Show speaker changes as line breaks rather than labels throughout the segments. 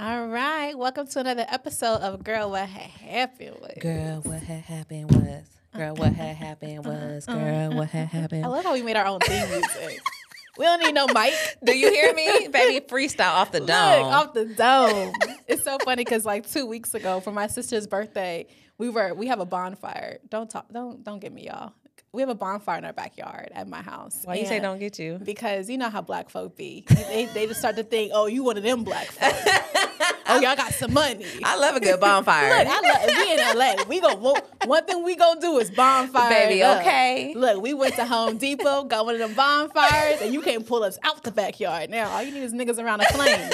All right, welcome to another episode of Girl What Had Happened Was.
Girl, what had happened was. Girl, what had happened was. Girl, what had happened.
I love how we made our own theme music. we don't need no mic.
Do you hear me, baby? Freestyle off the
Look,
dome.
off the dome. it's so funny because like two weeks ago for my sister's birthday, we were we have a bonfire. Don't talk. Don't don't get me y'all. We have a bonfire in our backyard at my house.
Why you say don't get you?
Because you know how black folk be. They, they just start to think, oh, you one of them black folk. oh, y'all got some money.
I love a good bonfire.
Look, I love, we in LA. We go one, one thing we gonna do is bonfire.
Baby, okay.
Look, we went to Home Depot, got one of them bonfires, and you can't pull us out the backyard. Now all you need is niggas around a flame.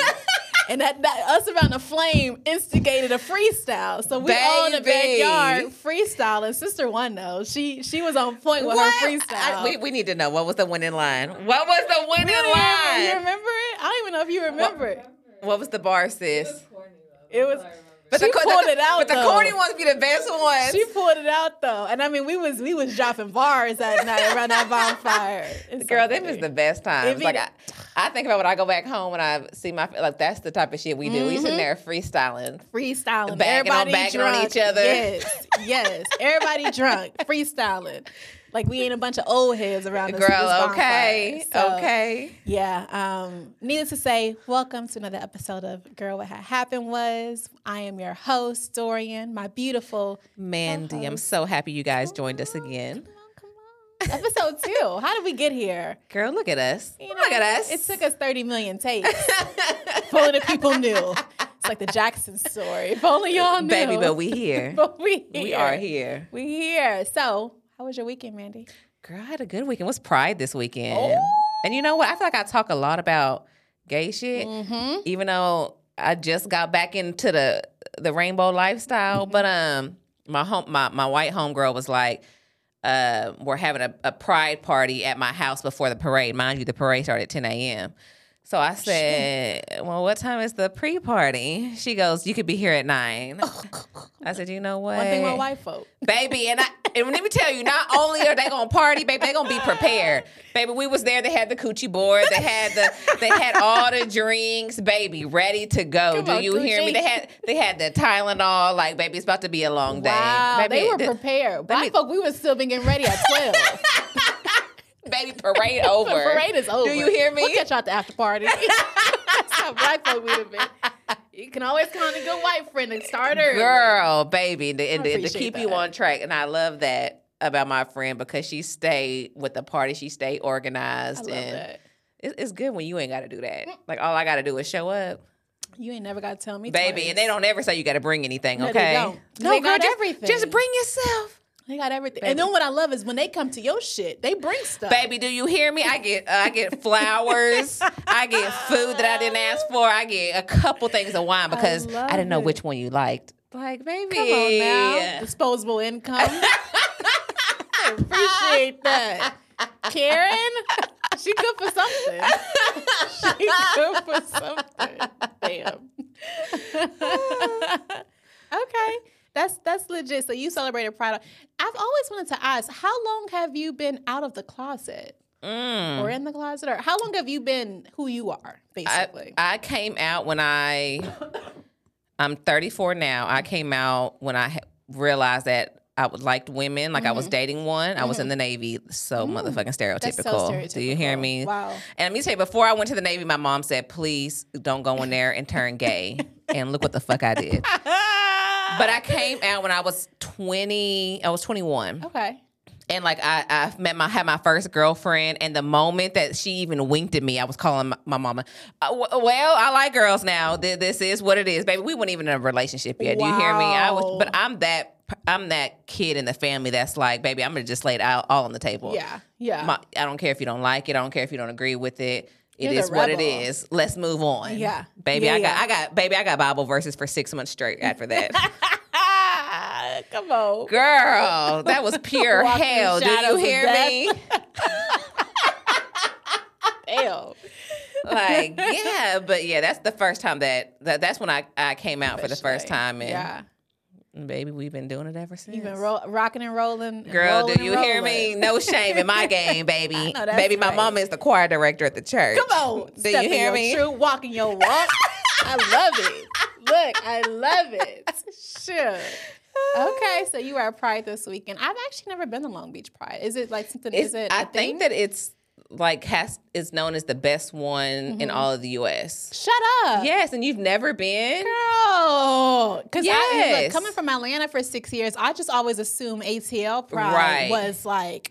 And that, that us around the flame instigated a freestyle. So we all in the
Baby.
backyard freestyling. Sister one though, she she was on point with
What?
her freestyle.
I- we, we need to know what was the winning line. What was the winning
You
line?
remember it? I don't even know if you remember it.
What was the bar, sis?
It was.
But
she
the,
pulled
the,
it out.
But the corny ones be the best ones.
She pulled it out though, and I mean, we was we was dropping bars that night around that bonfire. It's so
Girl, them
funny.
is the best times. Like I, I think about when I go back home and I see my like that's the type of shit we do. We sitting mm-hmm. there freestyling.
freestyling,
Bagging on-
everybody
bagging on each other.
Yes, yes, everybody drunk, freestyling. Like we ain't a bunch of old heads around this,
Girl, okay,
So,
okay.
Yeah. Um, needless to say, welcome to another episode of Girl What Had Happened Was. I am your host, Dorian, my beautiful
Mandy, I'm so happy you guys joined us again.
Come on, come on. Episode two. How did we get here?
Girl, look at us.
You know,
look at us.
It took us 30 million takes. if only the people knew. It's like the Jackson story. If only y'all knew.
Baby, but we here.
but we here.
we are here.
We here. So, how was your weekend, Mandy?
Girl, I had a good weekend. What's Pride this weekend?
Oh.
And you know what? I feel like I talk a lot about gay shit,
Mm-hmm.
even though I just got back into the the rainbow lifestyle.
Mm-hmm.
But um, my home my my white homegirl was like, uh, we're having a, a pride party at my house before the parade. Mind you, the parade started at 10 a.m. So I said, Well, what time is the pre party? She goes, You could be here at nine. I said, You know what?
One thing with white folk.
baby. And I and let me tell you, not only are they gonna party, baby, they gonna be prepared. Baby, we was there. They had the coochie board. They had the they had all the drinks, baby, ready to go.
Come
Do
on,
you hear me? They had they had the Tylenol. Like, baby, it's about to be a long day.
Wow,
baby,
they were prepared. Black
me-
folk, we were still being getting ready at 12.
baby parade over.
the parade is over.
Do you hear me?
We'll catch you at the after party. That's how black folk would have been. You can always count on a good white friend and start early.
Girl, baby, and
I
to keep you on track. And I love that about my friend because she stayed with the party. She stayed
I
organized,
love
and
that.
it- it's good when you ain't got to do that. Mm. Like all I got to do is show up.
You ain't never got to tell me,
baby,
twice.
and they don't ever say you got to bring anything.
No,
Okay, no,
They got
just,
everything.
Just bring yourself,
They got everything.
Baby.
And then what I love is when they come to your shit, they bring stuff.
baby. Do you hear me? I get, uh, I get flowers. I get food that I didn't ask for. I get a couple things of wine because I,
love
didn't know
it.
which one you liked. Like, baby,
Come on now. Disposable income. I appreciate that. Karen, she good for something. She good for something. Damn. okay. That's that's legit. So you celebrated Pride. I've always wanted to ask, how long have you been out of the closet?
Mm.
Or in the closet? Or how long have you been who you are, basically?
I came out when I I'm 34 now. I came out when I realized that I would liked women, like I was dating one. I was in the Navy, so motherfucking stereotypical.
Mm-hmm. So
Do you hear me?
Wow.
And let me tell you, before I went to the Navy, my mom said, "Please don't go in there and turn gay." and look what the fuck I did. But I came out when I was 20. I was 21
okay.
and like I, I met my had my first girlfriend, and the moment that she even winked at me, I was calling my, my mama. Uh, w- well, I like girls now. Th- This is what it is, baby. We weren't even in a relationship yet. Do you hear me? I was, but I'm that I'm that kid in the family that's like, baby, I'm gonna just lay it out all on the table.
Yeah. Yeah.
My, I don't care if you don't like it. I don't care if you don't agree with it. It
You're
is what it is. Let's move on.
Yeah.
baby.
Yeah,
I got,
yeah.
I got, baby. I got Bible verses for six months straight after that.
Come on.
Girl, that was pure hell. Do you hear me?
Damn.
like yeah but yeah that's the first time that, that that's when i i came out for the first time and
Yeah.
baby we've been doing it ever since
You've been ro- rocking and rolling.
girl
rolling
do you hear me no shame in my game baby
know
baby my
right.
mama is the choir director at the church
Come on.
do you hear me
Truth, walking your walk. I love it. Look, I love it. Sure. Okay, so you were at Pride this weekend. I've actually never been to Long Beach Pride. Is it like something?
It's-
is it?
I think that it's like has is known as the best one in mm-hmm. all of the U.S.
Shut up.
Yes, and you've never been.
Girl, because I look, coming from Atlanta for six years, I just always assumed ATL Pride
Right.
was like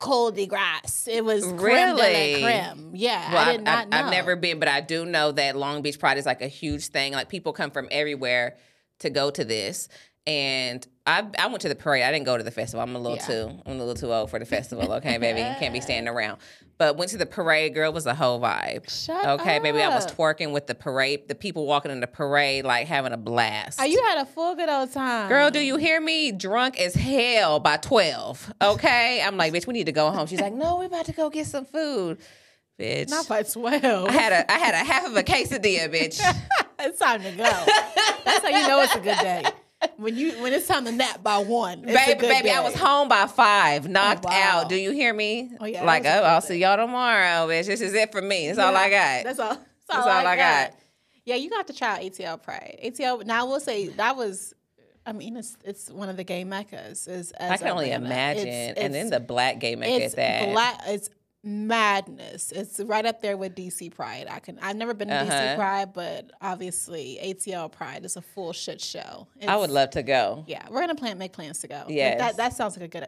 cold de grace. It was
Really?
creme. Yeah,
Well,
I
I've,
did not
I've. I've never been, but I do know that Long Beach Pride is like a huge thing. Like people come from everywhere to go to this. And I I went to the parade. I didn't go to the festival. I'm a little
Yeah.
too I'm a little too old for the festival. Okay, baby, you can't be standing around. But went to the parade. Girl was a whole vibe.
Shut
okay, baby, I was twerking with the parade. The people walking in the parade, like having a blast.
Oh, you had a full good old time,
Girl, do you hear me? Drunk as hell by 12. Okay? I'm like, bitch, we need to go home. She's like, no, we about to go get some food. Bitch.
Not by twelve.
I had a I had a half of a quesadilla, bitch.
it's time to go. That's how you know it's a good day. When you when it's time to nap by one, it's
baby, baby, I was home by five, oh, knocked
Oh, wow.
out. Do you hear me?
Oh, yeah,
Like, oh, I'll
day.
see y'all tomorrow, bitch. This is it for me. That's all I got.
That's all. That's all,
That's all
I,
I
got.
got.
Yeah, you got to try ATL Pride. ATL. Now I will say that was. I mean, it's it's one of the gay meccas. Is as
I can only imagine.
It's-
and then the black gay make
it's
at that.
black. It's madness. It's right up there with DC Pride. I can. I've never been to DC
Uh-huh.
Pride, but obviously ATL Pride is a full shit show.
I would love to go.
Yeah, we're gonna plan make plans to go.
Yes.
that that sounds like a good.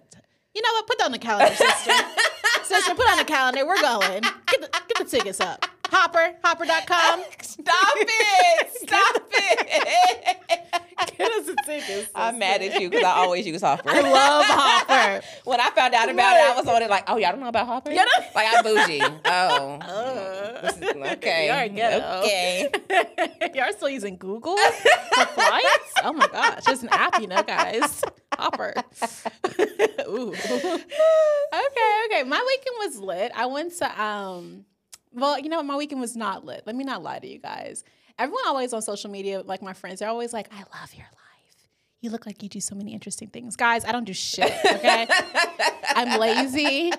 You know what? Put that on the calendar, sister. sister, put on the calendar. We're going. Get the get the tickets up. Hopper, hopper.com.
Stop it! Stop it!
Get us the tickets.
I'm mad at you because I always use Hopper.
I love Hopper.
when I found out about it, I was on it like, oh, y'all don't know about Hopper?
You don't-
Like, I'm bougie. Oh.
Uh,
is- okay.
Ghetto.
Okay.
You're still using Google for flights? Oh my gosh, it's an app, you know, guys. Hopper. Ooh. okay, okay. My weekend was lit. I went to um well, you know? My weekend was not lit. Let me not lie to you guys. Everyone always on social media, like my friends, they're always like, I love your life. You look like you do so many interesting things. Guys, I don't do shit, okay? I'm lazy.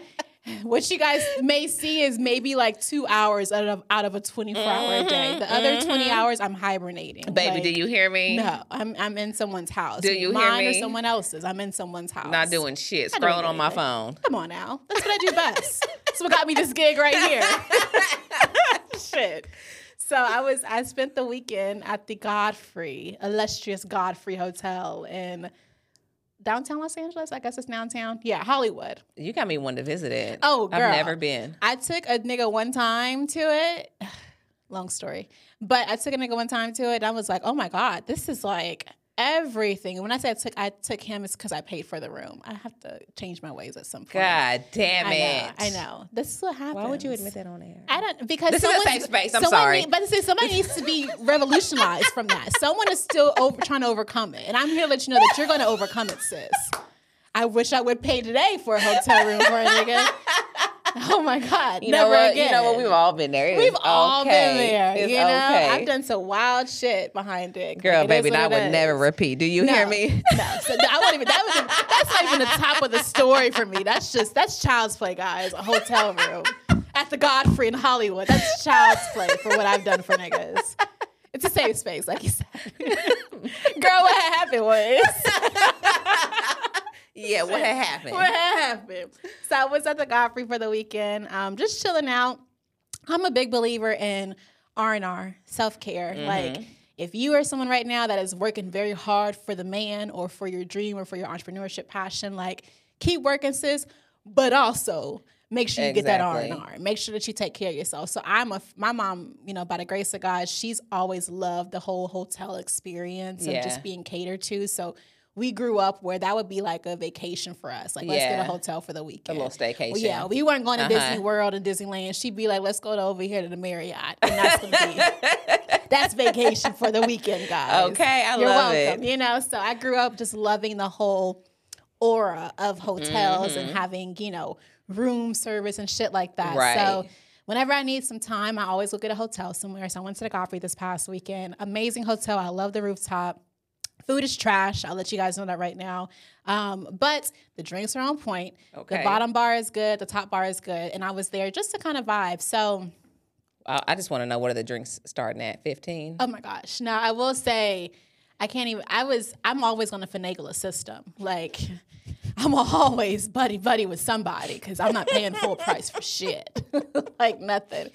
What you guys may see is maybe like two hours out of out of a 24 hour day. The other 20 hours, I'm hibernating.
Mm-hmm, Baby,
Like,
do you hear me?
No, I'm I'm in someone's house.
Do you hear
Mine or
me?
someone else's. I'm in someone's house.
Not doing shit. Scrolling on my phone.
Come on now. That's what I do best. That's what got me this gig right here. Shit. So I was I spent the weekend at the Godfrey, illustrious Godfrey Hotel in downtown Los Angeles. I guess it's downtown. Yeah, Hollywood.
You got me one to visit it.
Oh, girl.
I've never been.
I took a nigga one time to it. Long story. But I took a nigga one time to it and I was like, oh my God, this is like everything. When I say I took I took him, it's because I paid for the room. I have to change my ways at some point.
God damn
I
it.
know. I know. This is what happens.
Why would you admit that on air?
I don't because
This is a safe space. I'm sorry.
need- but see, somebody needs to be revolutionized from that. Someone is still over trying to overcome it, and I'm here to let you know that you're going to overcome it, sis. I wish I would pay today for a hotel room for a nigga. Oh my God!
You
never
know what?
again.
You know what? We've all been there.
We've all
okay.
been there.
It's
you know,
okay.
I've done some wild shit behind it.
Girl,
Like, it
baby,
is
I would never repeat. Do you
No,
hear me?
No, so I won't even. That was that's not even the top of the story for me. That's just that's child's play, guys. A hotel room at the Godfrey in Hollywood. That's child's play for what I've done for niggas. It's a safe space, like you said. Girl, what happened was
yeah, what had happened?
what happened. So I was at the Godfrey for the weekend, um, just chilling out. I'm a big believer in R and R, self care. Like if you are someone right now that is working very hard for the man or for your dream or for your entrepreneurship passion, like keep working, sis. But also make sure you get that R and R. Make sure that you take care of yourself. So I'm a my mom, you know, by the grace of God, she's always loved the whole hotel experience
Yeah.
of just being catered to. So we grew up where that would be like a vacation for us. Like, let's get a hotel for the weekend.
A little staycation.
Well, yeah, we weren't going to
Uh-huh.
Disney World and Disneyland. She'd be like, let's go to over here to the Marriott. And that's gonna be that's vacation for the weekend, guys.
Okay, I
You're
love
welcome.
it.
You know, so I grew up just loving the whole aura of hotels
Mm-hmm.
and having, you know, room service and shit like that.
Right.
So whenever I need some time, I always look at a hotel somewhere. So I went to the Godfrey this past weekend. Amazing hotel. I love the rooftop. Food is trash. I'll let you guys know that right now. Um, but the drinks are on point.
Okay.
The bottom bar is good. The top bar is good. And I was there just to kind of vibe. So
I, I just want to know what are the drinks starting at? Fifteen.
Oh my gosh. Now I will say, I can't even. I was. I'm always going to finagle a system. Like, I'm always buddy buddy with somebody because I'm not paying full price for shit. like nothing.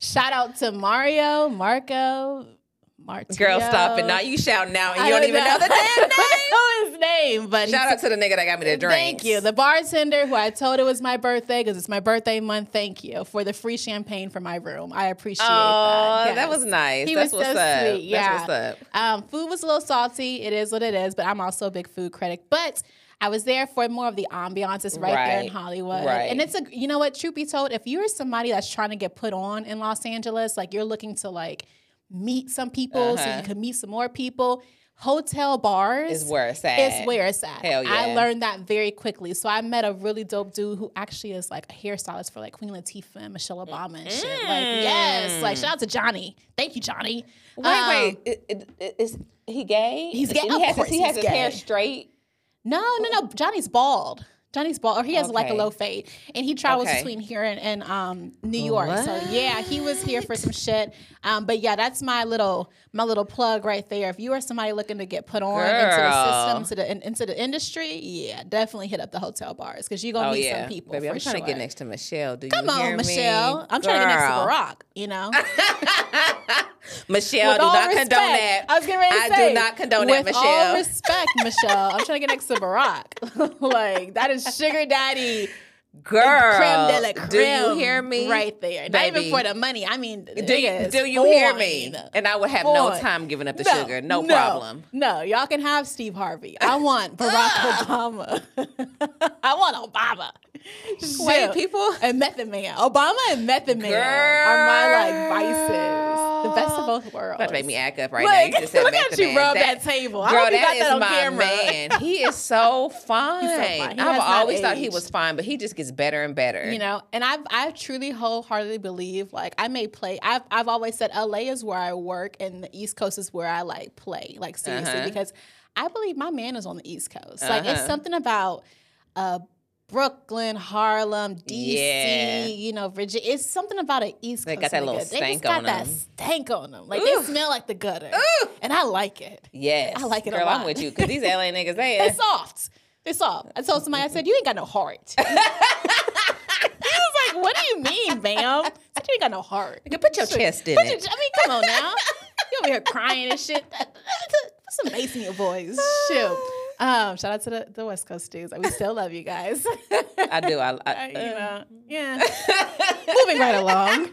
Shout out to Mario, Marco, Martino.
Girl, stop it! Now you shouting out and
I
you don't even know the damn
I
name.
don't know his name, but
Shout out to the nigga that got me the drink.
Thank you. The bartender who I told it was my birthday because it's my birthday month. Thank you for the free champagne for my room. I appreciate
Oh,
that.
that
Yes.
was nice.
He
That's
was
what's
so
up.
sweet. Yeah.
That's what's up.
Um, food was a little salty. It is what it is, but I'm also a big food critic. But I was there for more of the ambiance. It's right, there in Hollywood.
Right.
And it's a, you know what, truth be told, if you're somebody that's trying to get put on in Los Angeles, like you're looking to like meet some people so
Uh-huh.
you can meet some more people, hotel bars
Is where it's at.
it's where it's at.
Hell yeah.
I learned that very quickly. So I met a really dope dude who actually is like a hairstylist for like Queen Latifah and Michelle Obama and shit. Like, yes. Like, shout out to Johnny. Thank you, Johnny.
Wait,
Um,
wait. It, it, it- is he gay?
He's gay.
He
Of
has,
course
he has his hair straight.
No, no, no. Johnny's bald. Johnny's bald, or he has like a low fade, and he travels
Okay.
between here and, and um, New York. So yeah, he was here for some shit. Um, but yeah, that's my little my little plug right there. If you are somebody looking to get put on into the system, into the in, into the industry, yeah, definitely hit up the hotel bars because you're gonna
Oh
meet
yeah,
some people.
baby. I'm trying
sure.
to get next to Michelle. Do
Come
you hear
on,
me?
Michelle. I'm trying to get next to
Girl.
Barack. You know,
Michelle,
With
do not
respect,
condone that.
I was getting ready to
I
say, I
do not condone
with
that, Michelle.
Michelle, I'm trying to get next to Barack. like that is sugar daddy.
Girl,
creme de la creme.
do you hear me?
Right there. Not even for the money. I mean,
Do you, do you hear me? And I would have no time giving up the sugar. No,
no,
problem.
No, y'all can have Steve Harvey. I want Barack Obama. I want Obama.
Wait, people.
and Method Man. Obama and Method Man are my like vices. The best of both worlds.
About to make me act up right
Look,
now. You just said
look
Method
at you
Man.
rub that, table. I
Girl,
hope you got
that
that
is
on
my
camera.
man. He is so fine.
fine.
I've always thought he was fine, but he just gets better and better.
You know, and I've I truly wholeheartedly believe like I may play. I've I've always said LA is where I work and the East Coast is where I like play. Like seriously,
Uh-huh.
because I believe my man is on the East Coast. Like it's
Uh-huh.
something about uh Brooklyn, Harlem, DC,
Yeah.
you know, Virginia. It's something about an East
They
Coast.
got that
nigga.
little
They just
stank
got
on
that
them.
stank on them. Like
Ooh.
they smell like the gutter,
Ooh.
and I like it.
yes,
I like it a
Girl, I'm with you because these LA niggas, they
They're soft. They're soft. I told somebody, I said, "You ain't got no heart." he was like, "What do you mean, ma'am?" I said, "You ain't got no heart."
You can put your chest in
Put
it.
your- I mean, come on now. You over here crying and shit. Put some bass in your voice. Shoot. Um, shout out to the, the West Coast dudes. We still love you guys.
I do. I,
Uh,
I,
you know, yeah. Moving right along.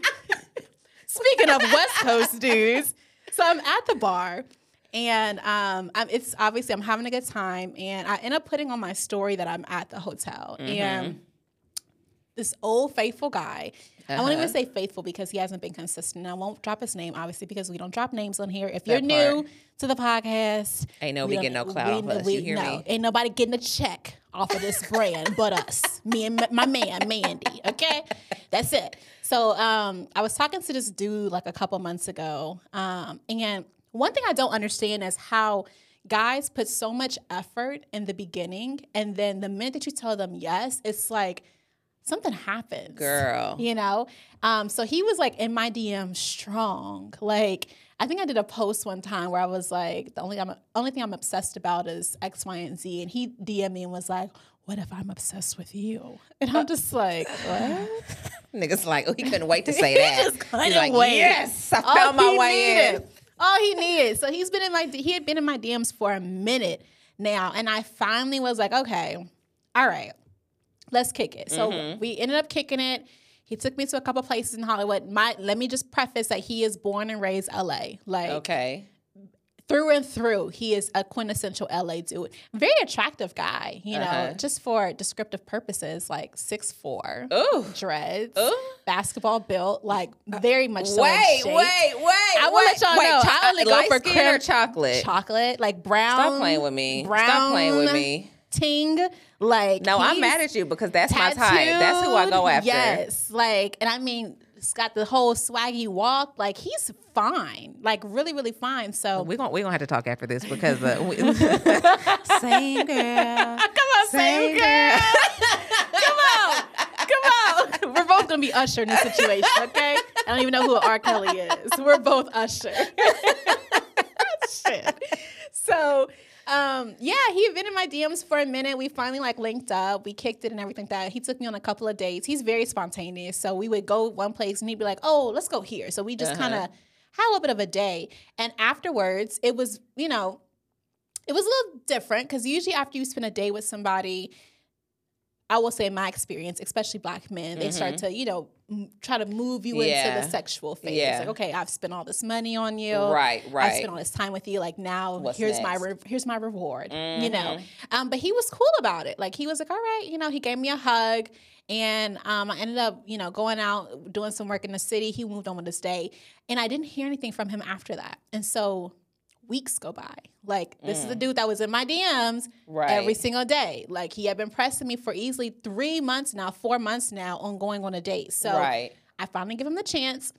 Speaking of West Coast dudes, so I'm at the bar, and um, I'm, it's obviously I'm having a good time, and I end up putting on my story that I'm at the hotel, and this old faithful guy. I won't even
Uh-huh.
say faithful because he hasn't been consistent. I won't drop his name, obviously, because we don't drop names on here. If you're
That
new to the podcast,
Ain't nobody getting no clout off us. You hear
no,
me?
Ain't nobody getting a check off of this brand but us. Me and my man, Mandy. Okay? That's it. So um, I was talking to this dude like a couple months ago. Um, and one thing I don't understand is how guys put so much effort in the beginning. And then the minute that you tell them yes, it's like something happens.
Girl.
You know? Um, so he was like in my DM strong. Like, I think I did a post one time where I was like, the only I'm only thing I'm obsessed about is X, Y, and Z. And he DM'd me and was like, What if I'm obsessed with you? And I'm just like, What?
niggas like, oh, he couldn't wait to say
He
that.
couldn't
He's like,
wait.
yes, I found my
he
way in.
All he needed. So he's been in my he had been in my DMs for a minute now, and I finally was like, okay, all right, let's kick it. So
Mm-hmm.
we ended up kicking it. He took me to a couple places in Hollywood. My let me just preface that he is born and raised LA. Like
Okay.
Through and through, he is a quintessential LA dude. Very attractive guy, you know,
Uh-huh.
just for descriptive purposes, like six four,
Ooh.
dreads,
Ooh.
basketball built, like very much so.
wait, wait, wait.
I will
wait,
let y'all
wait,
know.
cho-
I only go for
or chocolate.
chocolate, like brown.
Stop playing with me. Brown, Stop playing with me.
Ting, like
No, I'm mad at you because that's my type. That's who I go after.
Yes, like, and I mean, it's got the whole swaggy walk. Like he's fine, like really, really fine. So
We're gonna we gonna have to talk after this because uh, we, same girl.
come on, same
Same
girl. come on, come on. We're both gonna be Usher in this situation, okay? I don't even know who R. Kelly is. We're both Usher. Shit. So, um, yeah, he had been in my DMs for a minute. We finally like linked up. We kicked it and everything. Like that he took me on a couple of dates. He's very spontaneous. So we would go one place and he'd be like, "Oh, let's go here." So we just
Uh-huh.
kind of had a little bit of a day. And afterwards, it was you know, it was a little different because usually after you spend a day with somebody, I will say in my experience, especially black men, they start to, you know, try to move you into
Mm-hmm.
The sexual phase.
Yeah.
Like, okay, I've spent all this money on you.
Right, right.
I spent all this time with you. Like now,
What's
here's my re- here's my reward. You know, um, but he was cool about it. Like he was like, all right, you know, he gave me a hug, and um, I ended up, you know, going out doing some work in the city. He moved on with his day, and I didn't hear anything from him after that. And so weeks go by. Like this is a dude that was in my DMs
Mm. Right.
every single day. Like he had been pressing me for easily three months now, four months now on going on a date. So
right.
I finally give him the chance.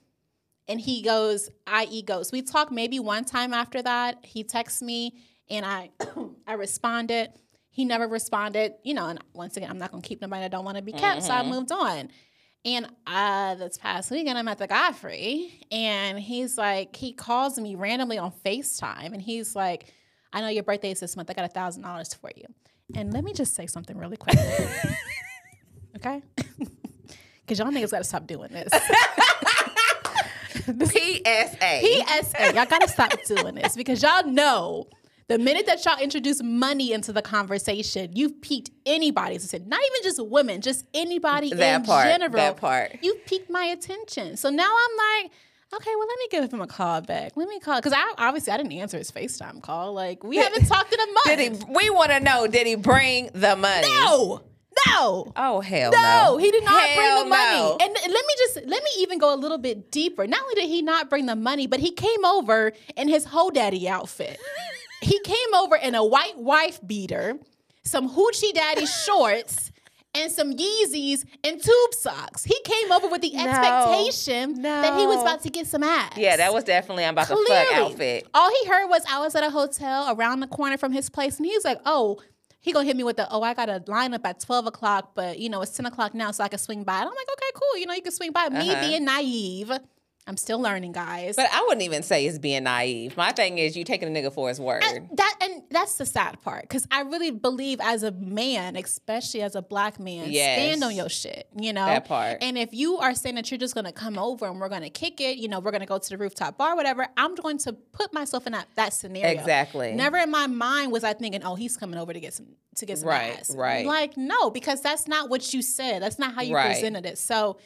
And he goes, I.e. goes. We talked maybe one time after that. He texts me and I I responded. He never responded. You know, and once again, I'm not gonna keep nobody I don't want to be kept. So I moved on. And uh this past weekend I'm at the Godfrey and he's like, he calls me randomly on FaceTime and he's like, I know your birthday is this month. I got a thousand dollars for you. And let me just say something really quick. okay? Cause y'all niggas gotta stop doing this.
PSA.
PSA, y'all gotta stop doing this because y'all know the minute that y'all introduce money into the conversation, you've piqued anybody's attention. Not even just women, just anybody
That
in
part,
general.
that part.
You've piqued my attention. So now I'm like, okay, well, let me give him a call back. Let me call because I obviously I didn't answer his FaceTime call. Like we haven't talked in a month.
Did he? We want to know. Did he bring the money?
No, no.
Oh hell
No,
no!
he did not
Hell
bring the money.
no.
And and let me just let me even go a little bit deeper. Not only did he not bring the money, but he came over in his hoe daddy outfit. He came over in a white wife beater, some hoochie daddy shorts, and some Yeezys and tube socks. He came over with the expectation that he was about to get some ass.
yeah, that was definitely I'm about to fuck
Clearly.
outfit.
All he heard was I was at a hotel around the corner from his place, and he was like, "Oh, he gonna hit me with the oh, I got a lineup at twelve o'clock, but you know it's ten o'clock now, so I can swing by." And I'm like, "Okay, cool. You know, you can swing by." Me
Uh-huh.
being naive, I'm still learning, guys.
But I wouldn't even say it's being naive. My thing is you taking a nigga for his word.
that and that's the sad part because I really believe as a man, especially as a black man,
Yes.
stand on your shit. You know
That part.
And if you are saying that you're just gonna come over and we're gonna kick it, you know, we're gonna go to the rooftop bar, whatever. I'm going to put myself in that that scenario.
Exactly.
Never in my mind was I thinking, oh, he's coming over to get some to get some
Right,
ass.
right.
Like no, because that's not what you said. That's not how you
Right.
presented it. So.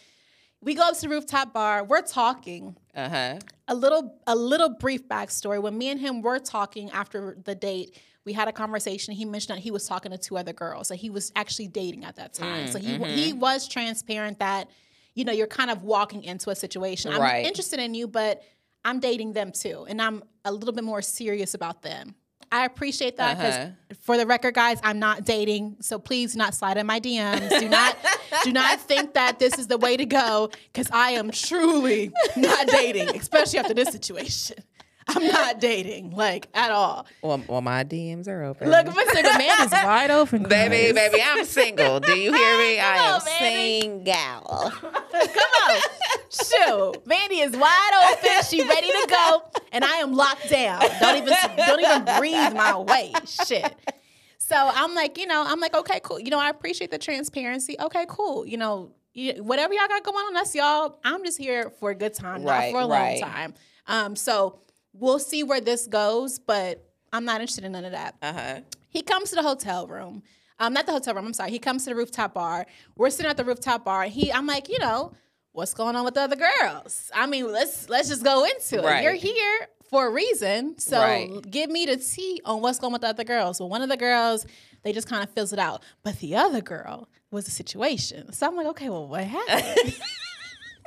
We go up to the rooftop bar. We're talking
Uh huh.
a little a little brief backstory. When me and him were talking after the date, we had a conversation. He mentioned that he was talking to two other girls. That he was actually dating at that time.
Mm,
so he he
mm-hmm.
was transparent that you know you're kind of walking into a situation. I'm interested in you, but I'm dating them too, and I'm a little bit more serious about them. I appreciate that because,
Uh-huh.
for the record, guys, I'm not dating. So please, do not slide in my DMs. Do not, do not think that this is the way to go because I am truly not dating, especially after this situation. I'm not dating, like at all.
Well, well, my DMs are open.
Look, my single man is wide open,
baby,
guys.
baby, I'm single. Do you hear me? I am
on, baby.
single.
Come on, shoot, Mandy is wide open. She ready to go, and I am locked down. Don't even, don't even breathe my way. Shit. So I'm like, you know, I'm like, okay, cool. You know, I appreciate the transparency. Okay, cool. You know, whatever y'all got going on, that's y'all. I'm just here for a good time,
Right,
not for a
right.
long time. Um, so we'll see where this goes, but I'm not interested in none of that.
Uh huh.
He comes to the hotel room. Um, not the hotel room. I'm sorry. He comes to the rooftop bar. We're sitting at the rooftop bar. He, I'm like, you know, what's going on with the other girls? I mean, let's let's just go into
Right.
it. You're here for a reason, so
Right.
give me the tea on what's going on with the other girls. Well, one of the girls, they just kind of fills it out, but the other girl was a situation. So I'm like, okay, well, what happened?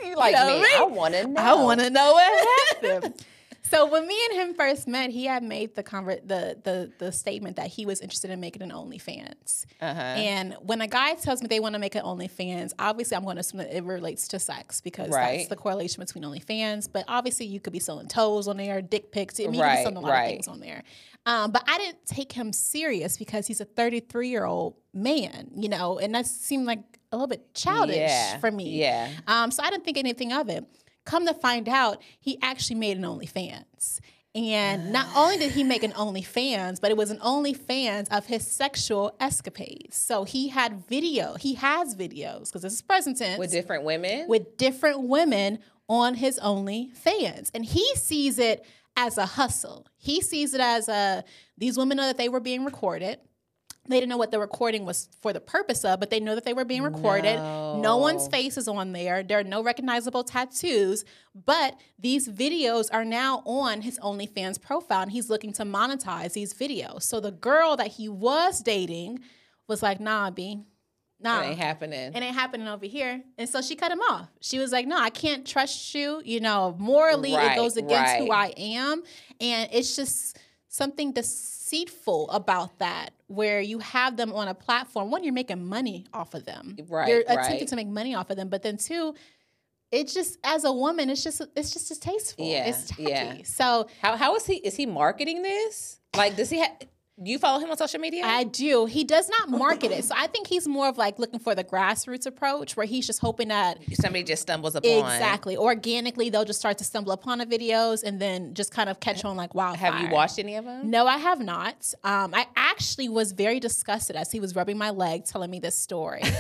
You like
know
me?
me?
I want to know.
I want to know what happened. so when me and him first met, he had made the conver- the the the statement that he was interested in making an OnlyFans.
Uh-huh.
And when a guy tells me they want to make an OnlyFans, obviously I'm going to assume that it relates to sex because
Right.
that's the correlation between OnlyFans. But obviously you could be selling toes on there, dick pics. I mean, you
Right,
can be selling a lot
right.
of things on there. Um, but I didn't take him serious because he's a 33 year old man, you know, and that seemed like a little bit childish
Yeah,
for me.
yeah.
Um, so I didn't think anything of it. Come to find out, he actually made an OnlyFans. And not only did he make an OnlyFans, but it was an OnlyFans of his sexual escapades. So he had video. He has videos because this is present tense
With different women?
with different women on his OnlyFans. And he sees it as a hustle. He sees it as a these women know that they were being recorded. They didn't know what the recording was for the purpose of, but they know that they were being recorded. No, one's
No.
face is on there. There are no recognizable tattoos, but these videos are now on his OnlyFans profile and he's looking to monetize these videos. So the girl that he was dating was like, nah, B. Nah.
It ain't happening.
It ain't happening over here. And so she cut him off. She was like, No, I can't trust you. You know, morally,
Right,
it goes against who I am. And it's just something deceitful about that, where you have them on a platform. One, you're making money off of them.
Right,
You're attempting
right.
to make money off of them. But then two, it's just as a woman, it's just it's just distasteful.
Yeah,
It's tacky.
yeah.
So
how how is he is he marketing this? Like does he have do you follow him on social media?
I do. He does not market it. So I think he's more of like looking for the grassroots approach where he's just hoping that
Somebody just stumbles upon
Exactly. Organically, they'll just start to stumble upon the videos and then just kind of catch on like wildfire.
Have you watched any of them?
No, I have not. Um, I actually was very disgusted as he was rubbing my leg, telling me this story.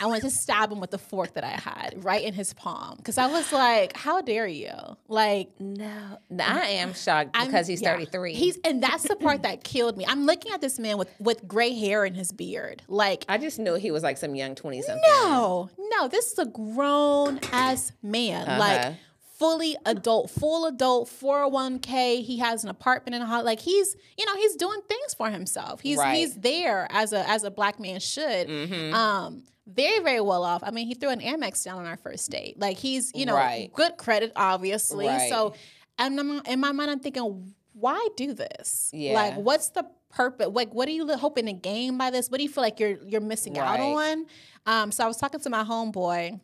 I wanted to stab him with the fork that I had right in his palm because I was like, "How dare you!" Like,
No. I am shocked
I'm-
because he's
yeah.
33.
He's and that's the part that killed me. I'm looking at this man with with gray hair in his beard, like
I just knew he was like some young 20 something.
No, no, this is a grown ass man,
Uh-huh.
like fully adult, full adult, 401k. He has an apartment in a hot Like he's, you know, he's doing things for himself. He's
Right.
he's there as a as a black man should.
Mhm.
Um, very very well off. I mean, he threw an Amex down on our first date. Like he's, you know,
Right.
good credit, obviously.
Right.
So, and I'm, in my mind, I'm thinking, why do this?
Yeah.
Like, what's the purpose? Like, what are you hoping to gain by this? What do you feel like you're you're missing out on? Um, so I was talking to my homeboy,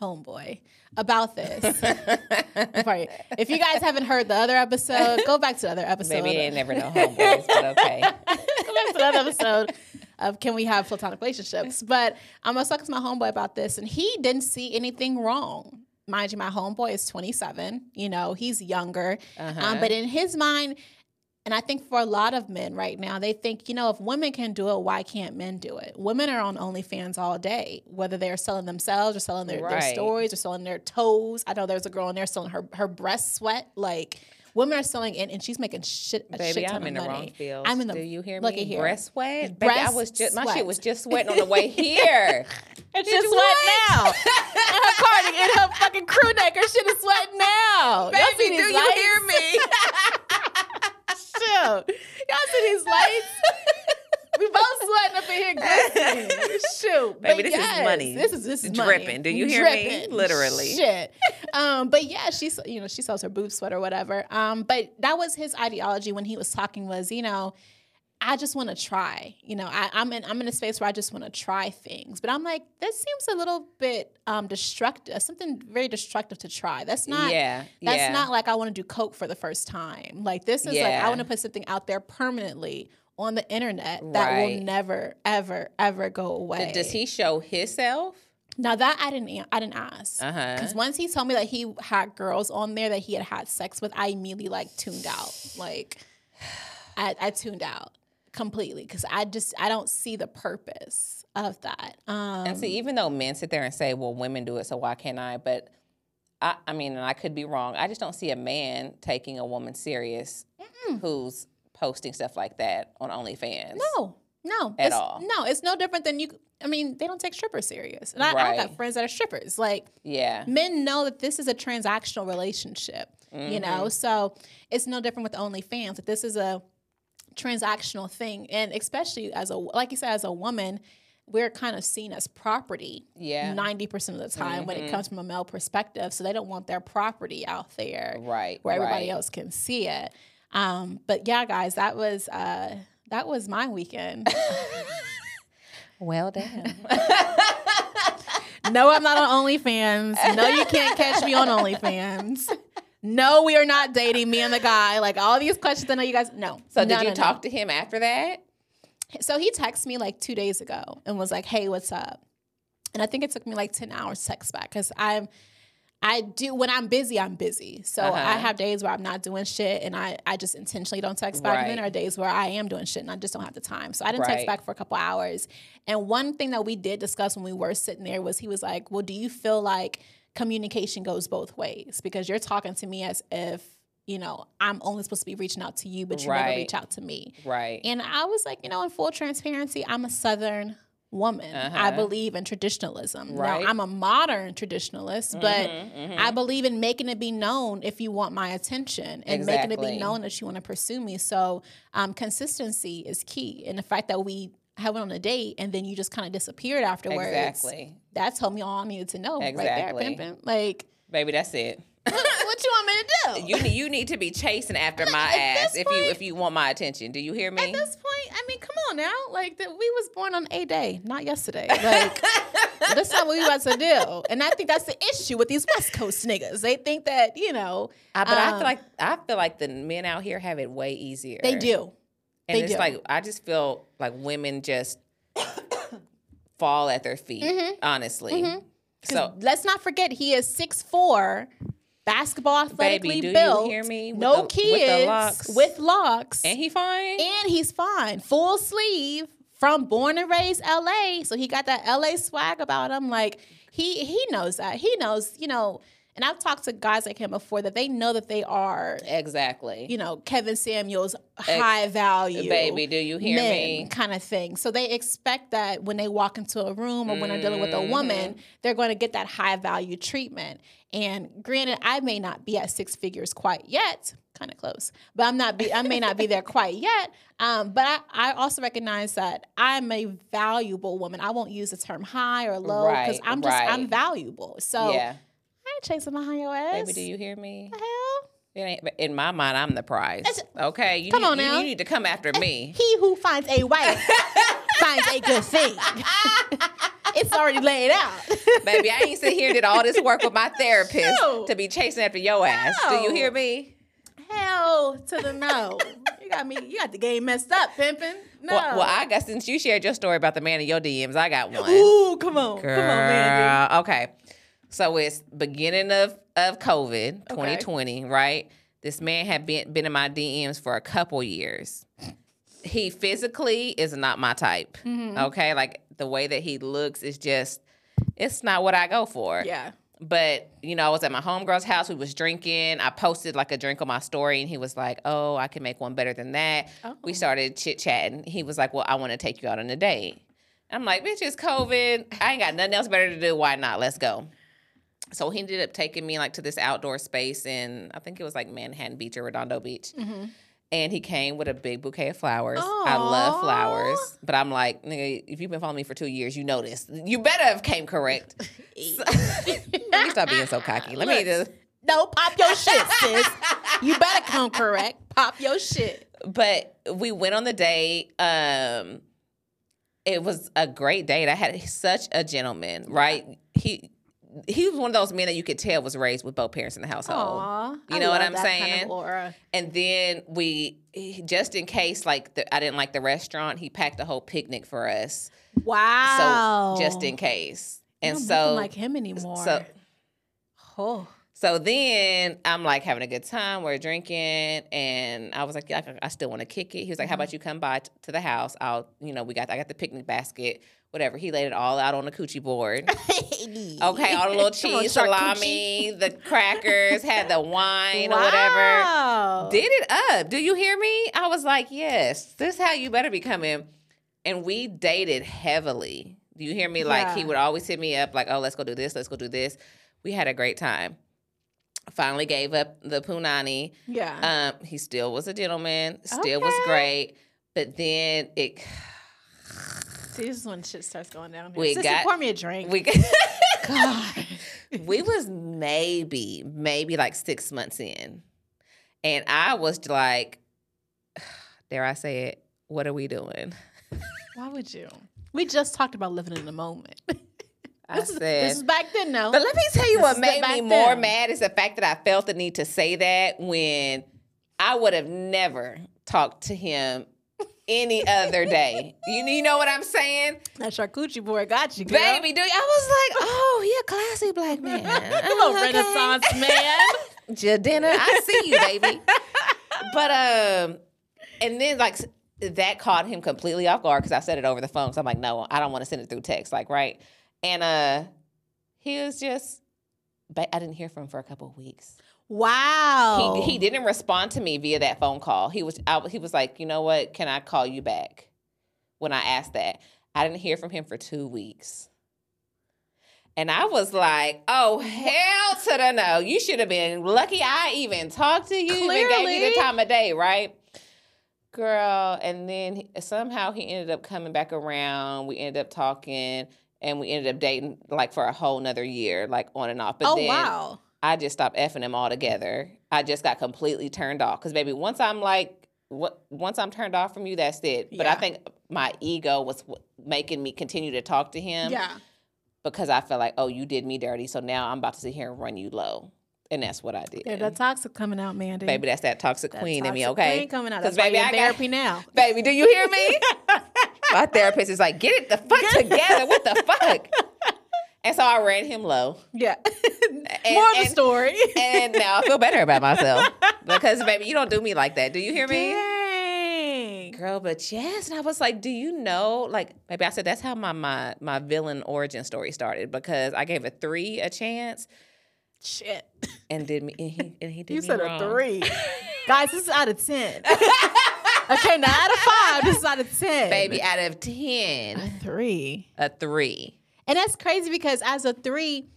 homeboy, about this. Sorry. If you guys haven't heard the other episode, go back to the other episode.
Maybe they never know homeboys, but okay.
go back to another episode of Can We Have Platonic Relationships? But I'm gonna talk to my homeboy about this, and he didn't see anything wrong. Mind you, my homeboy is 27. You know, he's younger.
Uh-huh.
Um, but in his mind, and I think for a lot of men right now, they think, you know, if women can do it, why can't men do it? Women are on OnlyFans all day, whether they're selling themselves or selling their, their stories or selling their toes. I know there's a girl in there selling her, her breast sweat. Like, women are selling it, and she's making shit, a shit
Baby,
ton
I'm
of
in the
money.
wrong field.
I'm in the
Do you hear
look
me?
at here.
Breast sweat? Baby, I was just my
sweat.
shit was just sweating on the way here.
It's just sweat now. and her cardigan, and her fucking crew neck, her shit is sweating now. Y'all see
Baby,
these
do you
lights?
hear me?
Shoot. Y'all see these lights? Sweating up in here glistening. Shoot.
Baby, this is money.
This is this is
Dripping.
money.
Do you hear me? Literally.
Shit. Um, but yeah, she's you know, she sells her boob sweat or whatever. Um, but that was his ideology when he was talking was, you know, I just want to try. You know, I, I'm in I'm in a space where I just want to try things. But I'm like, this seems a little bit um destructive, something very destructive to try. That's not
yeah.
that's
yeah.
not like I want to do coke for the first time. Like this is like I want to put something out there permanently on the internet that will never, ever, ever go away.
Does he show himself?
Now that I didn't, I didn't ask. Because once he told me that he had girls on there that he had had sex with, I immediately like tuned out. Like, I, I tuned out completely because I just I don't see the purpose of that. Um,
And see, even though men sit there and say, "Well, women do it, so why can't I?" But I, I mean, and I could be wrong. I just don't see a man taking a woman serious who's posting stuff like that on OnlyFans.
no, no,
At
it's,
all.
No, it's no different than you. I mean, they don't take strippers serious, and I, I got friends that are strippers. Like
Yeah.
men know that this is a transactional relationship, you
Mm-hmm.
know, so it's no different with OnlyFans. That this is a transactional thing, and especially as a like you said, as a woman, we're kind of seen as property.
Yeah. Mm-hmm.
ninety percent of the time when it comes from a male perspective, so they don't want their property out there
Right.
where everybody else can see it. Um, but yeah, guys, that was uh, that was my weekend.
Well done.
No, I'm not on OnlyFans. No, you can't catch me on OnlyFans. No, we are not dating me and the guy. Like all these questions, I know you guys. No.
so
No,
did you
no, no.
talk to him after that?
So he texted me like two days ago and was like, "Hey, what's up?" And I think it took me like ten hours to text back because I'm. I do when I'm busy, I'm busy. So
Uh-huh.
I have days where I'm not doing shit and I, I just intentionally don't text back. And then there are days where I am doing shit and I just don't have the time. So I didn't
Right.
text back for a couple hours. And one thing that we did discuss when we were sitting there was he was like, Well, do you feel like communication goes both ways? Because you're talking to me as if, you know, I'm only supposed to be reaching out to you, but you never
Right.
reach out to me.
Right.
And I was like, you know, in full transparency, I'm a Southern woman. I
Uh-huh.
believe in traditionalism.
Right.
Now, I'm a modern traditionalist, but
Mhm, mhm.
I believe in making it be known if you want my attention and making it be known that you want to pursue me. So, um, consistency is key. And the fact that we have went on a date and then you just kind of disappeared afterwards.
exactly.
That told me all I needed to know right
Exactly.
there, pimping. Like,
Baby, that's it.
what you want me to do?
You need you need to be chasing after my ass
this
if you if you want my attention. Do you hear me?
At this point, I mean, come on now. Like that, we was born on a day, not yesterday. Like that's not what we about to do. And I think that's the issue with these West Coast niggas. They think that you know
I, but I
um,
feel like I feel like the men out here have it way easier.
they do.
and
they
it's
do.
like I just feel like women just fall at their feet.
Mhm.
Honestly,
Mhm.
so
let's not forget he is six four, basketball athletically
baby,
built,
you hear me? With
no
the- with
kids,
locks.
with locks,
and he fine.
and he's fine, full sleeve from born and raised LA. So he got that LA swag about him. Like he he knows that. He knows, you know, and I've talked to guys like him before that they know that they are,
exactly.
you know, Kevin Samuels high value.
Baby, do you hear me?
kind of thing. So they expect that when they walk into a room or when they're dealing with a
Mm-hmm.
woman, they're going to get that high value treatment. And granted, I may not be at six figures quite yet, kind of close, but I'm not. Be, I may not be there quite yet. Um, but I, I also recognize that I'm a valuable woman. I won't use the term high or low because
Right,
I'm just I'm valuable. So
yeah,
ain't chasing behind your ass.
baby, do you hear me?
The hell?
In my mind, I'm the prize. Okay, you
Come
need,
on now.
You, need to come after me.
He who finds a wife finds a good thing. it's already laid out.
Baby, I ain't sit here and did all this work with my therapist
No.
to be chasing after your ass. Do you hear me?
Hell to the no. You got me. You got the game messed up, pimping. No.
Well, well, I guess since you shared your story about the man in your DMs, I got one.
Ooh, come on,
Girl.
come on, man.
Okay. So it's beginning of of COVID, 2020, right? This man had been been in my DMs for a couple years. He physically is not my type.
Mm-hmm.
Okay, like the way that he looks is just it's not what I go for.
Yeah.
But you know, I was at my homegirl's house. We was drinking. I posted like a drink on my story, and he was like, "Oh, I can make one better than that." We
Oh.
started chit chatting. He was like, "Well, I want to take you out on a date." I'm like, "Bitch, it's COVID. I ain't got nothing else better to do. Why not? Let's go." So he ended up taking me like to this outdoor space in I think it was like Manhattan Beach or Redondo Beach.
Mm-hmm.
And he came with a big bouquet of flowers. I love flowers, but I'm like, nigga, if you've been following me for two years, you know this. You better have came correct. So- Let me stop being so cocky. Let me
Look.
just.
No, pop your shit, sis. You better come correct. Pop your shit.
But we went on the date. Um, it was a great date. I had such a gentleman, right? He he was one of those men that you could tell was raised with both parents in the household.
Aw,
Oh. You know what I'm
that kind of
saying? And then we, just in case, like the, I didn't like the restaurant, he packed a whole picnic for us.
Wow.
So just in case.
I
And
don't
so,
like him anymore.
so
oh.
So then I'm like having a good time. We're drinking, and I was like, "Yeah, I, I still want to kick it." He was like, "How mm-hmm. about you come by t- to the house? I'll, you know, we got I got the picnic basket, whatever." He laid it all out on the coochie board. Okay, all the little cheese, salami, the crackers, had the wine or whatever. Did it up? Do you hear me? I was like, "Yes, this is how you better be coming." And we dated heavily. Do you hear me? Like he would always hit me up, like, "Oh, let's go do this. Let's go do this." We had a great time finally gave up the punani.
Yeah.
Um, he still was a gentleman, still was great, but then it
See, this is when shit starts going down. Here.
We
Sister,
got-
pour me a drink.
we
God.
we was maybe maybe like six months in, and I was like, dare I say it? What are we doing?
Why would you? We just talked about living in the moment.
I
this, is,
said.
this is back then, though.
But let me tell you
This
what
is
made me more
then.
mad is the fact that I felt the need to say that when I would have never talked to him any other day. You, you know what I'm saying?
That charcuterie board got you, girl.
Baby, do I was like, oh, he a classy black man.
Come on,
okay.
Renaissance man.
Jadena, I see you, baby. but um, and then like that caught him completely off guard because I said it over the phone. So I'm like, no, I don't want to send it through text, like right. And uh, he was just, but I didn't hear from him for a couple of weeks.
Wow.
He he didn't respond to me via that phone call. He was I, he was like, you know what? Can I call you back? When I asked that, I didn't hear from him for two weeks. And I was like, oh, hell to the no. You should have been lucky I even talked to you, even gave you
Clearly.
the time of day, right? Girl. And then he- somehow he ended up coming back around. We ended up talking and we ended up dating like for a whole nother year, like on and off. But
oh
then
wow.
I just stopped effing him altogether. I just got completely turned off. Cause baby, once I'm like, what? Once I'm turned off from you, that's it. But I think my ego was w- making me continue to talk to him
Yeah.
because I felt like, oh, you did me dirty, so now I'm about to sit here and run you low, and that's what I did.
Yeah, that toxic coming out, Mandy.
baby, that's that toxic
That
queen in me.
toxic
Okay,
queen coming out. That's
baby, I
in
got-
therapy now.
baby, do you hear me? my therapist is like, get it the fuck together. What the fuck? And so I ran him low.
Yeah.
And-
More of the
and-
story.
and now I feel better about myself because, baby, you don't do me like that. Do you hear me?
Dang.
Girl, but yes, and I was like, "Do you know?" Like, maybe I said that's how my my my villain origin story started because I gave a three a chance
Shit.
and did me and he, and he did
You said
wrong.
a three. Guys, this is out of 10. okay, now out of five, this is out of 10.
baby. Out of 10.
A three.
a three.
And that's crazy because as a three,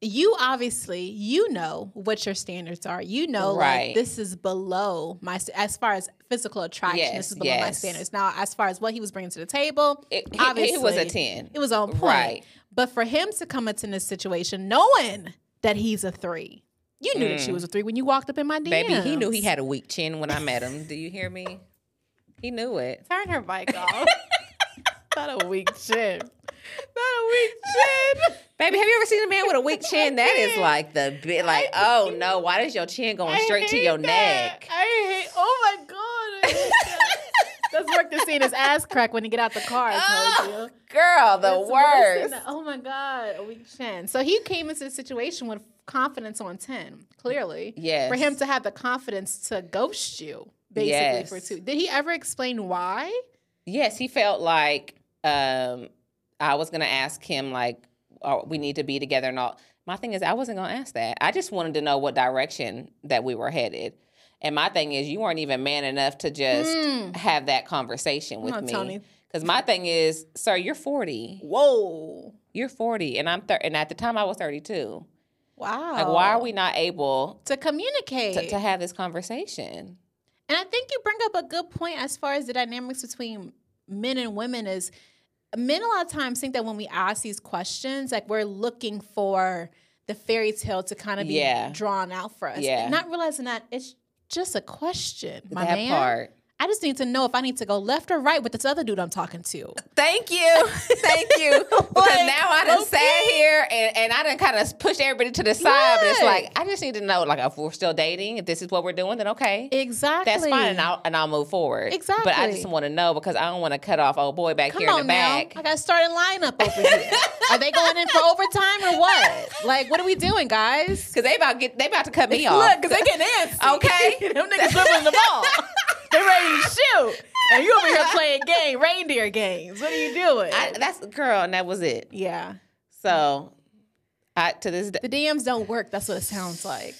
you obviously you know what your standards are. You know,
Right.
like this is below my as far as physical attraction.
Yes,
this is below my standards. Now, as far as what he was bringing to the table,
It,
obviously
he was a ten.
It was on point.
Right.
But for him to come into this situation knowing that he's a three, you knew that she was a three when you walked up in my DMs.
Mm. Baby, he knew he had a weak chin when I met him. Do you hear me? He knew it.
Turn her mic off. Not a weak chin. Not a weak chin.
Baby, have you ever seen a man with a weak chin? That is like the bit. Like, oh no, why is your chin going straight to your
that.
neck?
I hate. Oh my god. I. That's work to seeing his ass crack when he get out the car. I told you.
Girl, the worst.
that. Oh my god, a weak chin. So he came into the situation with confidence on ten. Clearly,
Yes.
For him to have the confidence to ghost you, basically for two. Did he ever explain why?
Yes, he felt like um, I was gonna ask him like, oh, we need to be together and all. My thing is, I wasn't gonna ask that. I just wanted to know what direction that we were headed. And my thing is, you weren't even man enough to just
Mm.
have that conversation with
on,
me.
Tony.
Because my thing is, sir, you're 40.
Whoa.
You're 40, and I'm thir- and at the time I was 32.
Wow.
Like, why are we not able
to communicate?
to, to have this conversation?
And I think you bring up a good point as far as the dynamics between men and women is men a lot of times think that when we ask these questions, like we're looking for the fairy tale to kind of be
Yeah.
drawn out for us.
Yeah.
Not realizing that it's just a question, my
that
man.
part.
I just need to know if I need to go left or right with this other dude I'm talking to.
Thank you. Thank you. Because now I done
low-key.
sat here and, and I done kind of pushed everybody to the side. But it's like, I just need to know, like, if we're still dating, if this is what we're doing, then okay.
Exactly.
That's fine, and I'll, and I'll move forward. Exactly. But I just want to know because I don't want to cut off old boy back
Come
here in the
now.
back.
I got to start a lineup over here. Are they going in for overtime or what? Like, what are we doing, guys?
Because they about get they about to cut me off.
Look, because they getting antsy.
Okay.
Them niggas dribbling the ball. They ready to shoot. And you over here playing game, reindeer games. What are you doing?
I, that's girl, and that was it.
yeah.
So, I to this day,
The DMs don't work. That's what it sounds like.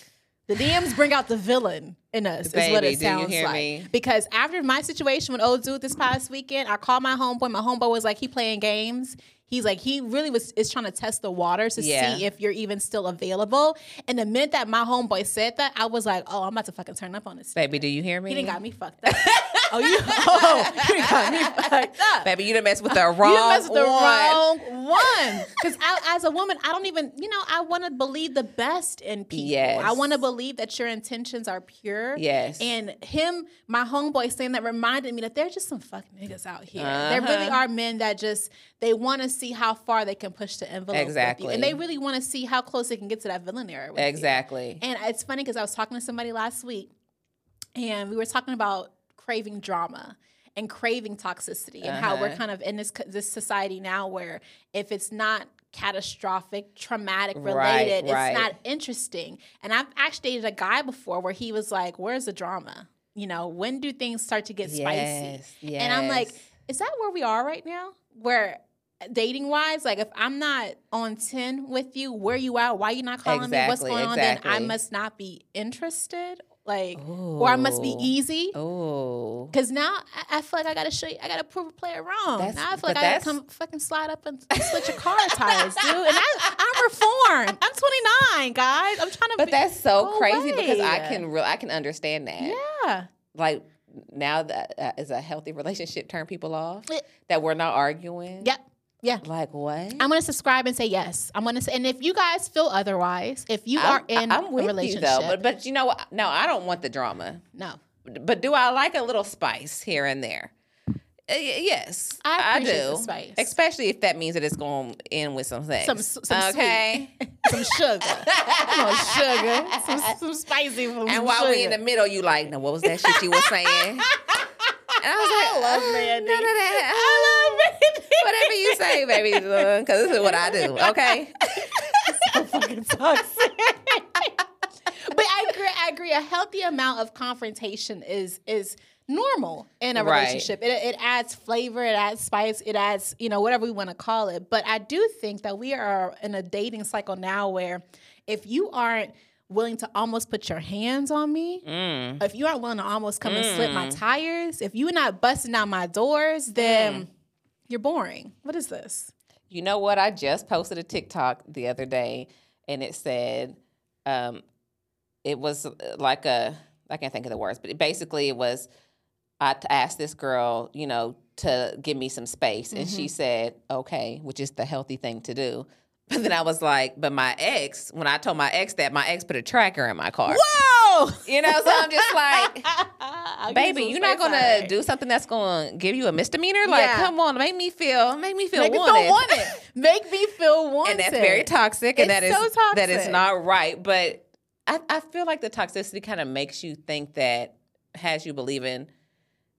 The DMs bring out the villain in us, is what it
do you
sounds
hear
like.
me?
Because after my situation with old dude this past weekend, I called my homeboy. My homeboy was like, he playing games. He's like, he really was is trying to test the waters to
Yeah.
see if you're even still available. And the minute that my homeboy said that, I was like, oh, I'm about to fucking turn up on this.
baby, do you hear me?
He didn't got me fucked up. oh, you, oh, you got me fucked up.
Baby, you done messed with the wrong one.
You done messed with the
one.
wrong one. Because as a woman, I don't even, you know, I want to believe the best in people.
Yes.
I want to believe that your intentions are pure.
Yes.
And him, my homeboy, saying that reminded me that there's just some fucking niggas out here. There really
Uh-huh.
are men that just they want to see how far they can push the envelope.
Exactly.
and they really want to see how close they can get to that villain era. with you.
Exactly.
And it's funny because I was talking to somebody last week and we were talking about craving drama. and craving toxicity and how we're
Uh-huh.
kind of in this this society now where if it's not catastrophic traumatic related
right.
it's not interesting and i've actually dated a guy before where he was like where's the drama you know when do things start to get spicy
Yes,
and i'm like is that where we are right now where dating wise like if i'm not on 10 with you where you at why you not calling me what's
Exactly,
going on then i must not be interested like or i must be easy
Oh,
Cause now I, I feel like I gotta show you, I gotta prove a player wrong.
That's-
now I feel like I gotta come fucking slide up and switch your car tires, dude. And I, I'm reformed. I'm 29, guys. I'm trying to.
but
be,
that's so crazy because I can real I can understand that.
yeah.
Like now that uh, is a healthy relationship turn people off
Eh.
that we're not arguing.
Yep. Yeah.
Like what?
I'm gonna subscribe and say yes. I'm gonna say, and if you guys feel otherwise, if you
I'm-
are in
I'm with
a relationship,
you though, but but you know what? No, I don't want the drama.
no,
But do I like a little spice here and there? Uh, yes,
I appreciate
do. especially if that means that it's going to end with some sex.
Some- some
okay.
some sugar, some sugar, some, some spicy. Some
And while
sugar.
we in the middle, you like, no, what was that shit you was saying? And I was like,
I love
uh,
Mandy.
None of that.
I love Mandy.
Whatever you say, baby, because this is what I do. Okay.
so fucking toxic. but I agree. I agree. A healthy amount of confrontation is is normal in a
Right.
relationship. It, it adds flavor. It adds spice. It adds you know whatever we want to call it. But I do think that we are in a dating cycle now where if you aren't willing to almost put your hands on me
Mm.
if you aren't willing to almost come and slip my tires if you're not busting down my doors then
Mm.
you're boring what is this
You know what? I just posted a TikTok the other day, and it said, um, it was uh, like a I can't think of the words, but it basically it was I asked this girl, you know, to give me some space, and she said, "Okay," which is the healthy thing to do. But then I was like, "But my ex, when I told my ex that, my ex put a tracker in my car."
whoa
You know, so I'm just like, baby, you're not gonna do something that's gonna give you a misdemeanor. Like,
Yeah.
come on, make me feel, make me feel
Make me
wanted.
feel wanted. Make me feel wanted.
and that's very toxic, and
It's
that is
so
that is not right. But I, I feel like the toxicity kind of makes you think that has you believing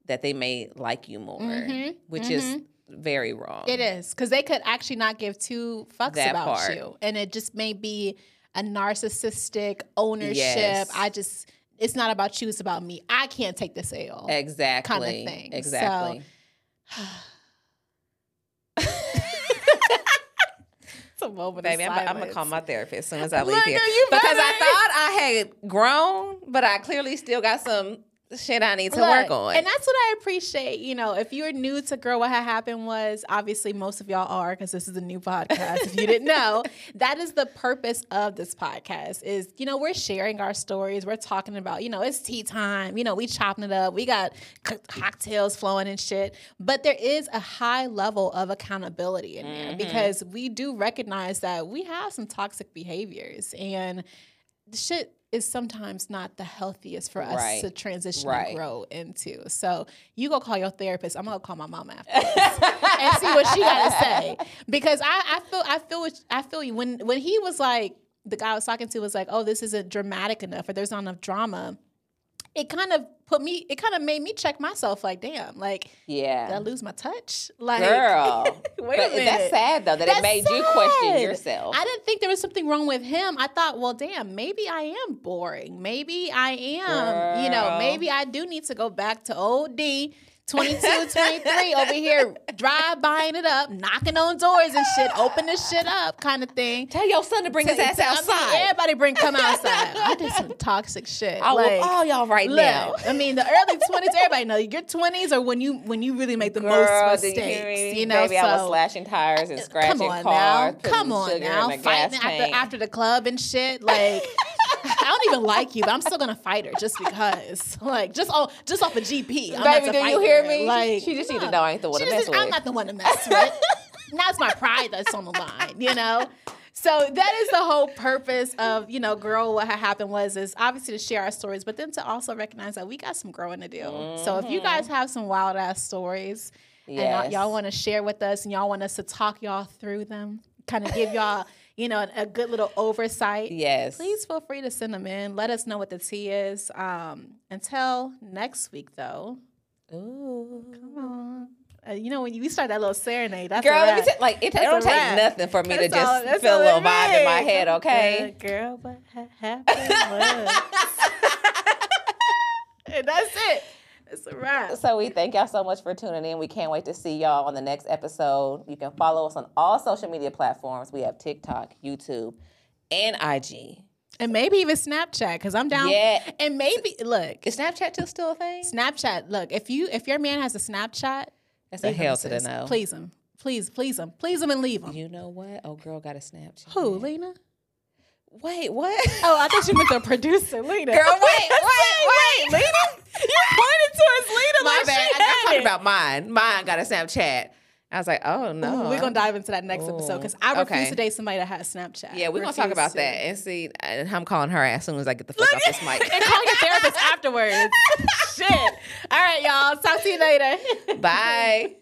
that they may like you more,
Mhm,
which is very wrong.
It is because they could actually not give two fucks
That
about
part.
you, and it just may be a narcissistic ownership.
Yes.
I just, it's not about you; it's about me. I can't take this L.
Exactly.
Kind of thing.
Exactly.
It's a moment
Baby, I'm, I'm gonna call my therapist as soon as I leave
Look,
here because I thought I had grown, but I clearly still got some shit I need to
Look,
work on.
And that's what I appreciate. You know, if you're new to Girl What Had Happened was, obviously most of y'all are because this is a new podcast. if you didn't know, that is the purpose of this podcast is, you know, we're sharing our stories. We're talking about, you know, it's tea time. You know, we chopping it up. We got cocktails flowing and shit. But there is a high level of accountability in there mm-hmm. because we do recognize that we have some toxic behaviors and shit is sometimes not the healthiest for us
Right.
to transition
Right.
and grow into. So you go call your therapist. I'm gonna call my mom after this and see what she got to say because I, I feel I feel what, I feel you when when he was like the guy I was talking to was like, oh, this isn't dramatic enough or there's not enough drama. It kind of put me. It kind of made me check myself. Like, damn, like did I lose my touch? Like,
girl.
wait a minute.
that's sad though that
That's
it made you question yourself.
I didn't think there was something wrong with him. I thought, well, damn, maybe I am boring. Maybe I am, you know, maybe I do need to go back to old D. 22, 23 over here, drive buying it up, knocking on doors and shit, open this shit up kind of thing.
Tell your son to bring his ass outside.
Everybody bring come outside. I did some toxic shit.
I
like,
all y'all right
look,
now.
I mean, the early twenties, everybody know your twenties are when you when you really make the
Girl,
most
did you
mistakes. You, know,
Baby, I was
so-
slashing tires and scratching
Come on
cars.
now, come on now, fighting after after the club and shit. Like, I don't even like you, but I'm still gonna fight her just because. Like, just off just off a GP. I'm
Baby, do you hear
her.
me?
Like,
She just need to know I ain't the one
She
to
just-
mess with.
I'm not the one to mess with. now it's my pride that's on the line, you know. So that is the whole purpose of you know, girl. What had happened was is obviously to share our stories, but then to also recognize that we got some growing to do. So if you guys have some wild ass stories, and y'all-
Mm-hmm.
Y'all want to share with us, and y'all want us to talk y'all through them, kind of give y'all you know a good little oversight.
yes.
Please feel free to send them in. Let us know what the tea is. Um, until next week, though,
Ooh.
Come on. Uh, you know when you start that little serenade, that's
Girl, let me like it, it don't take
wrap.
nothing for me
That's
to
all-
just feel a little
it
vibe in my head, okay?
Uh, girl, what happened was. and that's it. It's a wrap.
So we thank y'all so much for tuning in. We can't wait to see y'all on the next episode. You can follow us on all social media platforms. We have TikTok, YouTube, and IG.
And maybe even Snapchat, because I'm down.
Yeah.
And maybe look,
Is Snapchat still still a thing?
Snapchat. Look, if you if your man has a Snapchat,
That's a hell to the no.
Please him, please, please him, please him, and leave him.
You know what? Oh, girl got a Snapchat.
Who, Lena?
Wait, what?
Oh, I thought you meant the producer, Lena.
Girl, wait, wait, wait.
Lena. You pointed towards Lena.
My
like
bad. I, I'm talking
it.
about mine. Mine got a Snapchat. I was like, oh no.
Ooh, we're gonna dive into that next episode because I refuse
okay.
to date somebody that has Snapchat.
Yeah, we're gonna talk about
to.
that and see. And I'm calling her as soon as I get the fuck off this mic.
and call your therapist afterwards. Shit. All right, y'all. Talk to you later.
Bye.